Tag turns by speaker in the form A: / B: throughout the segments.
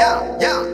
A: yeah, yeah.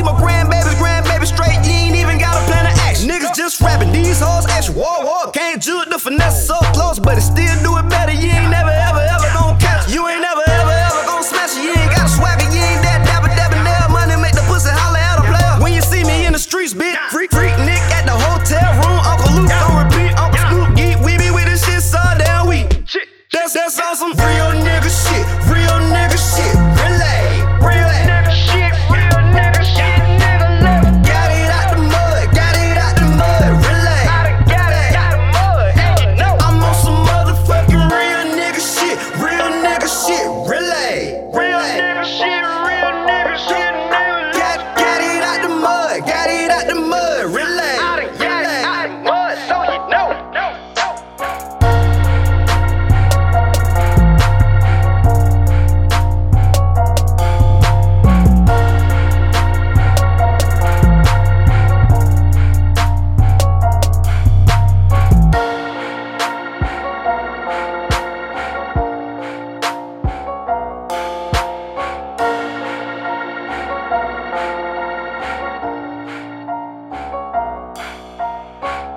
A: see my grandbabies, grandbabies straight. You ain't even got a plan of action. Niggas just rapping, these hoes action. Whoa, whoa, can't do it. the finesse so close, but it still do it better. You ain't